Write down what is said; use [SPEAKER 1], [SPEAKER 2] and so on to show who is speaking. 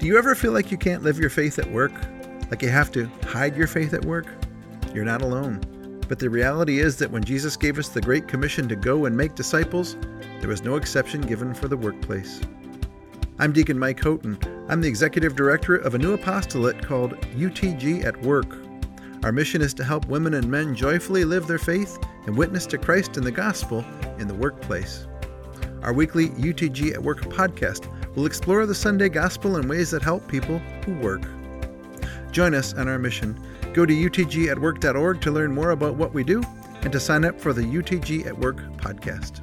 [SPEAKER 1] Do you ever feel like you can't live your faith at work? Like you have to hide your faith at work? You're not alone. But the reality is that when Jesus gave us the Great Commission to go and make disciples, there was no exception given for the workplace. I'm Deacon Mike Houghton. I'm the executive director of a new apostolate called UTG at Work. Our mission is to help women and men joyfully live their faith and witness to Christ and the gospel in the workplace. Our weekly UTG at Work podcast We'll explore the Sunday gospel in ways that help people who work. Join us on our mission. Go to utgatwork.org to learn more about what we do and to sign up for the UTG at Work podcast.